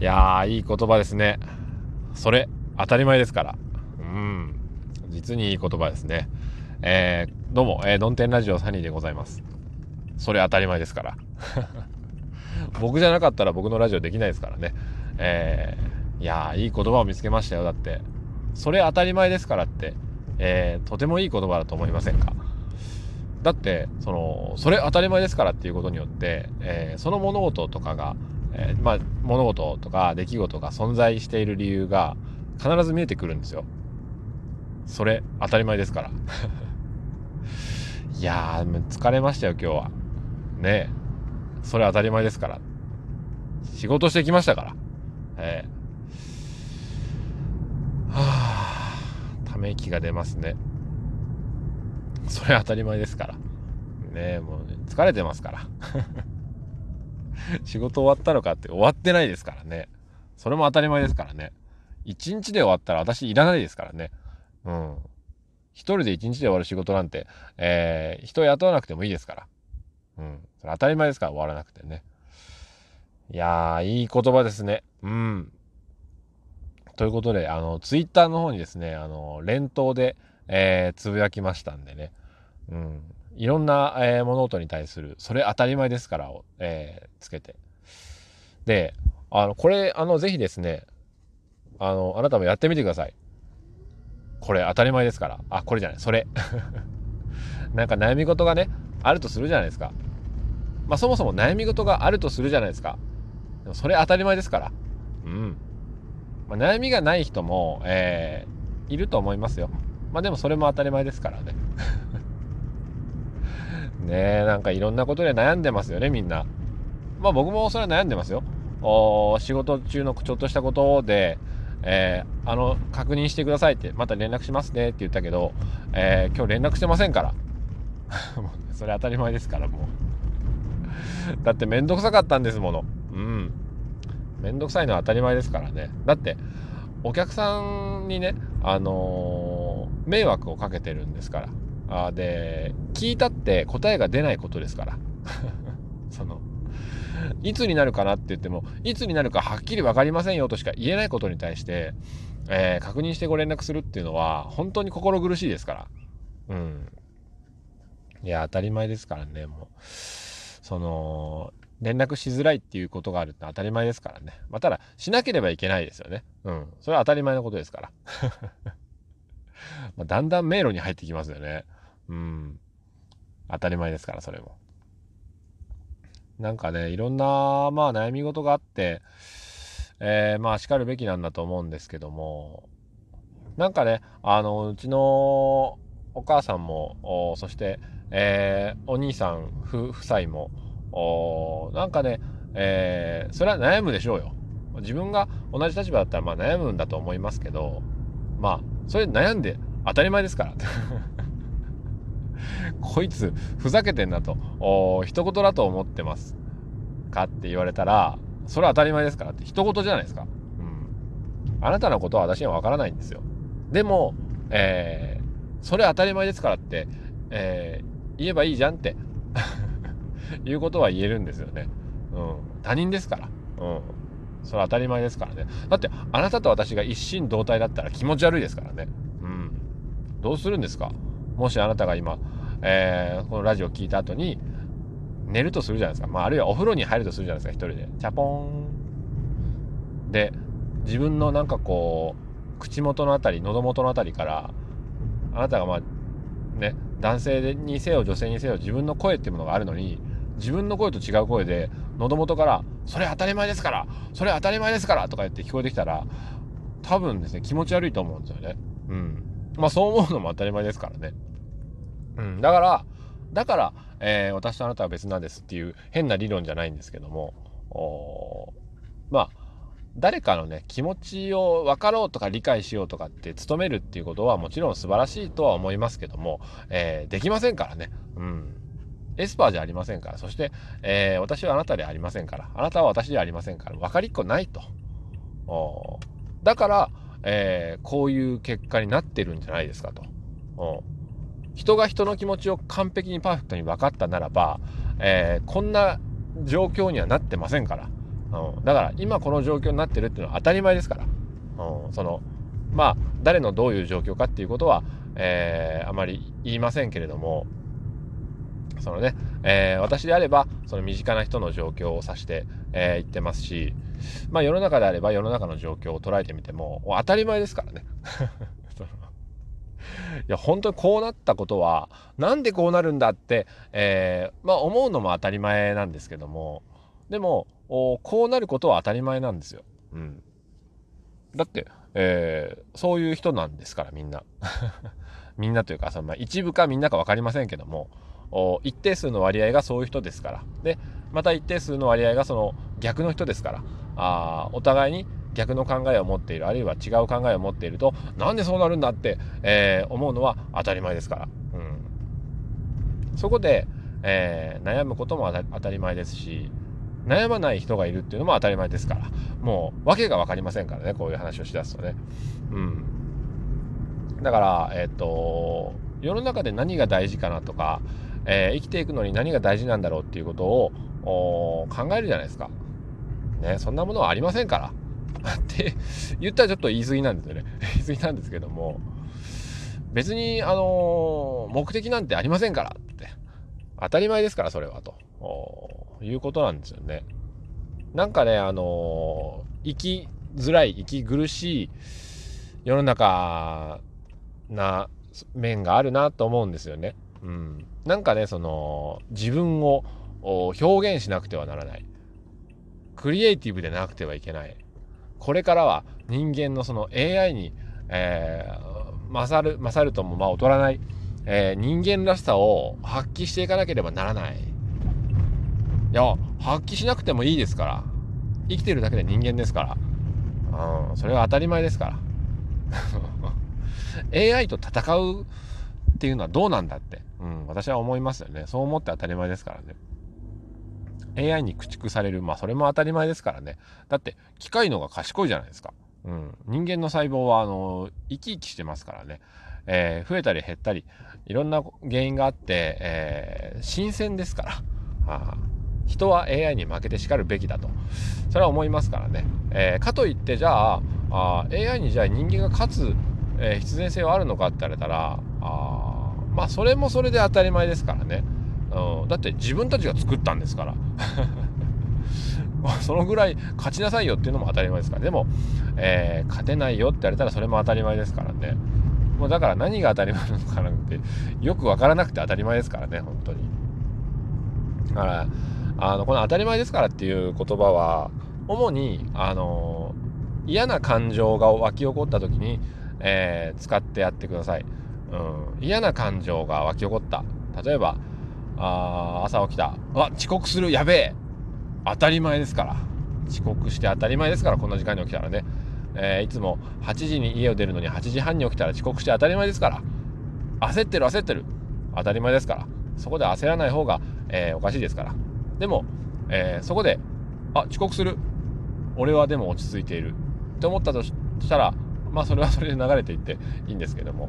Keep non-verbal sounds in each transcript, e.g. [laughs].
いやー、いい言葉ですね。それ、当たり前ですから。うん。実にいい言葉ですね。えー、どうも、えー、ドンテンラジオサニーでございます。それ当たり前ですから。[laughs] 僕じゃなかったら僕のラジオできないですからね。えー、いやー、いい言葉を見つけましたよ。だって、それ当たり前ですからって、えー、とてもいい言葉だと思いませんか？だって、その、それ当たり前ですからっていうことによって、えー、その物事とかが、えー、まあ、物事とか出来事が存在している理由が必ず見えてくるんですよ。それ当たり前ですから。[laughs] いや、疲れましたよ、今日は。ねえそれ当たり前ですから。仕事してきましたから。えー、はあ、ため息が出ますね。それ当たり前ですから。ねえもう、ね、疲れてますから。[laughs] [laughs] 仕事終わったのかって終わってないですからね。それも当たり前ですからね。一日で終わったら私いらないですからね。うん。一人で一日で終わる仕事なんて、えー、人雇わなくてもいいですから。うん。それ当たり前ですから終わらなくてね。いやー、いい言葉ですね。うん。ということで、あの、ツイッターの方にですね、あの、連投で、えー、つぶやきましたんでね。うん。いろんな、えー、物事に対する、それ当たり前ですからを、えー、つけて。で、あの、これ、あの、ぜひですね、あの、あなたもやってみてください。これ当たり前ですから。あ、これじゃない、それ。[laughs] なんか悩み事がね、あるとするじゃないですか。まあそもそも悩み事があるとするじゃないですか。でもそれ当たり前ですから。うん。まあ、悩みがない人も、えー、いると思いますよ。まあでもそれも当たり前ですからね。ねえ、なんかいろんなことで悩んでますよね、みんな。まあ僕もそれは悩んでますよ。お仕事中のちょっとしたことで、えー、あの、確認してくださいって、また連絡しますねって言ったけど、えー、今日連絡してませんから。[laughs] それ当たり前ですから、もう。だってめんどくさかったんですもの。うん。めんどくさいのは当たり前ですからね。だって、お客さんにね、あのー、迷惑をかけてるんですから。あで、聞いたって答えが出ないことですから。[laughs] その、いつになるかなって言っても、いつになるかはっきり分かりませんよとしか言えないことに対して、えー、確認してご連絡するっていうのは、本当に心苦しいですから。うん。いや、当たり前ですからね、もう。その、連絡しづらいっていうことがあるって当たり前ですからね。まあ、ただ、しなければいけないですよね。うん。それは当たり前のことですから。[laughs] まあ、だんだん迷路に入ってきますよね。うん。当たり前ですから、それも。なんかね、いろんな、まあ悩み事があって、えー、まあ叱るべきなんだと思うんですけども、なんかね、あの、うちのお母さんも、そして、えー、お兄さん夫妻も、なんかね、えー、それは悩むでしょうよ。自分が同じ立場だったらまあ悩むんだと思いますけど、まあ、それ悩んで当たり前ですから。[laughs] こいつふざけてんなと、一言だと思ってますかって言われたら、それは当たり前ですからって一言じゃないですか。うん。あなたのことは私にはわからないんですよ。でも、えー、それ当たり前ですからって、えー、言えばいいじゃんって [laughs] いうことは言えるんですよね。うん。他人ですから。うん。それは当たり前ですからね。だって、あなたと私が一心同体だったら気持ち悪いですからね。うん。どうするんですか？もしあなたが今、えー、このラジオを聞いた後に、寝るとするじゃないですか。まあ、あるいはお風呂に入るとするじゃないですか、一人で。チャポーン。で、自分のなんかこう、口元のあたり、喉元のあたりから、あなたがまあ、ね、男性にせよ女性にせよ自分の声っていうものがあるのに、自分の声と違う声で、喉元から、それ当たり前ですからそれ当たり前ですからとか言って聞こえてきたら、多分ですね、気持ち悪いと思うんですよね。うん。まあそう思うのも当たり前ですからね。うん、だから、だから、えー、私とあなたは別なんですっていう変な理論じゃないんですけども、まあ、誰かのね、気持ちを分かろうとか理解しようとかって努めるっていうことはもちろん素晴らしいとは思いますけども、えー、できませんからね。うん。エスパーじゃありませんから。そして、えー、私はあなたではありませんから。あなたは私ではありませんから。分かりっこないと。だから、えー、こういう結果になってるんじゃないですかと。人が人の気持ちを完璧にパーフェクトに分かったならば、えー、こんな状況にはなってませんから。うん、だから今この状況になってるっていうのは当たり前ですから、うん、そのまあ誰のどういう状況かっていうことは、えー、あまり言いませんけれどもそのね、えー、私であればその身近な人の状況を指して、えー、言ってますし、まあ、世の中であれば世の中の状況を捉えてみても当たり前ですからね。[laughs] いや本当にこうなったことはなんでこうなるんだって、えー、まあ、思うのも当たり前なんですけどもでもこうなることは当たり前なんですよ。うん、だって、えー、そういう人なんですからみんな。[laughs] みんなというかその、まあ、一部かみんなか分かりませんけども一定数の割合がそういう人ですからでまた一定数の割合がその逆の人ですからあお互いに逆の考えを持っているあるいは違う考えを持っているとなんでそうなるんだって、えー、思うのは当たり前ですから、うん、そこで、えー、悩むことも当たり前ですし悩まない人がいるっていうのも当たり前ですからもう訳が分かりませんからねこういう話をしだすとね。うんだから、えっ、と、世の中で何が大事かなとか、えー、生きていくのに何が大事なんだろうっていうことを考えるじゃないですか。ね、そんなものはありませんから。[laughs] って言ったらちょっと言い過ぎなんですよね。[laughs] 言い過ぎなんですけども、別に、あのー、目的なんてありませんからって。当たり前ですから、それは、ということなんですよね。なんかね、あのー、生きづらい、生き苦しい世の中な面があるなと思うんですよね。うん、なんかねその自分を表現しなくてはならないクリエイティブでなくてはいけないこれからは人間のその AI に、えー、勝る勝るともまあ劣らない、えー、人間らしさを発揮していかなければならない。いや発揮しなくてもいいですから。生きてるだけで人間ですから、うん、それは当たり前ですから。[laughs] AI と戦うっていうのはどうなんだって、うん、私は思いますよね。そう思って当たり前ですからね。AI に駆逐される、まあそれも当たり前ですからね。だって機械の方が賢いじゃないですか。うん、人間の細胞はあの生き生きしてますからね、えー、増えたり減ったりいろんな原因があって、えー、新鮮ですから、あ、人は AI に負けてしかるべきだと。それは思いますからね、えー、かといってじゃああ AI にじゃあ人間が勝つえー、必然性はあるのかって言われたらあまあそれもそれで当たり前ですからね、うん、だって自分たちが作ったんですから。[laughs] そのぐらい勝ちなさいよっていうのも当たり前ですから。でも、えー、勝てないよって言われたらそれも当たり前ですからね。もうだから何が当たり前なのかなってよく分からなくて当たり前ですからね本当に。だからあのこの「当たり前ですから」っていう言葉は主にあの嫌な感情が湧き起こった時にえー、使ってやってください、うん、嫌な感情が湧き起こった。例えばあ朝起きた。あ遅刻する。やべえ。当たり前ですから。遅刻して当たり前ですからこんな時間に起きたらね、えー、いつも8時に家を出るのに8時半に起きたら遅刻して当たり前ですから。焦ってる焦ってる。当たり前ですから。そこで焦らない方が、えー、おかしいですから。でも、えー、そこであ遅刻する。俺はでも落ち着いている。って思ったとしたらまあそれはそれで流れていっていいんですけども。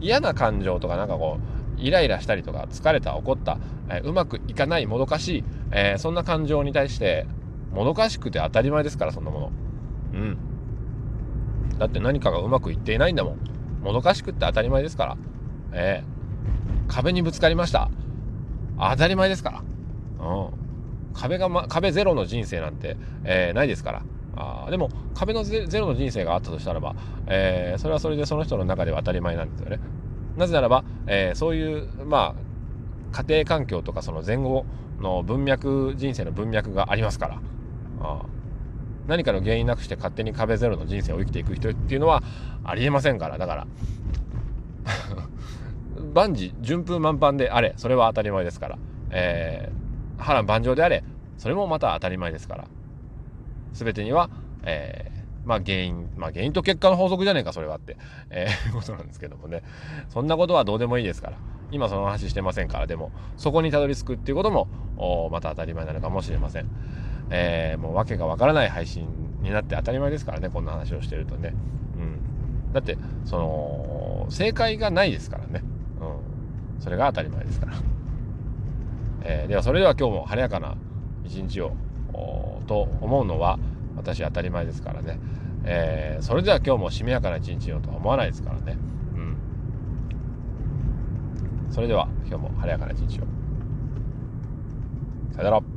嫌な感情とかなんかこうイライラしたりとか疲れた怒った、え、うまくいかないもどかしい、え、そんな感情に対してもどかしくて当たり前ですからそんなもの。うん。だって何かがうまくいっていないんだもん。もどかしくって当たり前ですから。えー、壁にぶつかりました。当たり前ですから。うん。壁が、ま、壁ゼロの人生なんて、えー、ないですから。あでも壁のゼロの人生があったとしたらば、えー、それはそれでその人の中では当たり前なんですよね。なぜならば、えー、そういうまあ家庭環境とかその前後の文脈人生の文脈がありますから。あ何かの原因なくして勝手に壁ゼロの人生を生きていく人っていうのはありえませんから。だから [laughs] 万事順風満帆であれそれは当たり前ですから、えー、波乱万丈であれそれもまた当たり前ですから。全てには、えー、まあ原因、まあ原因と結果の法則じゃねえか、それはって、えー、[laughs] ことなんですけどもね。そんなことはどうでもいいですから。今その話してませんから、でも、そこにたどり着くっていうことも、また当たり前なのかもしれません。えー、もう訳がわからない配信になって当たり前ですからね、こんな話をしてるとね。うん。だって、その、正解がないですからね。うん。それが当たり前ですから。えー、では、それでは今日も晴れやかな一日をと思うのは私当たり前ですからね、えー、それでは今日もしめやかな一日をとは思わないですからね。うん。それでは今日も晴れやかな一日を。さよなら。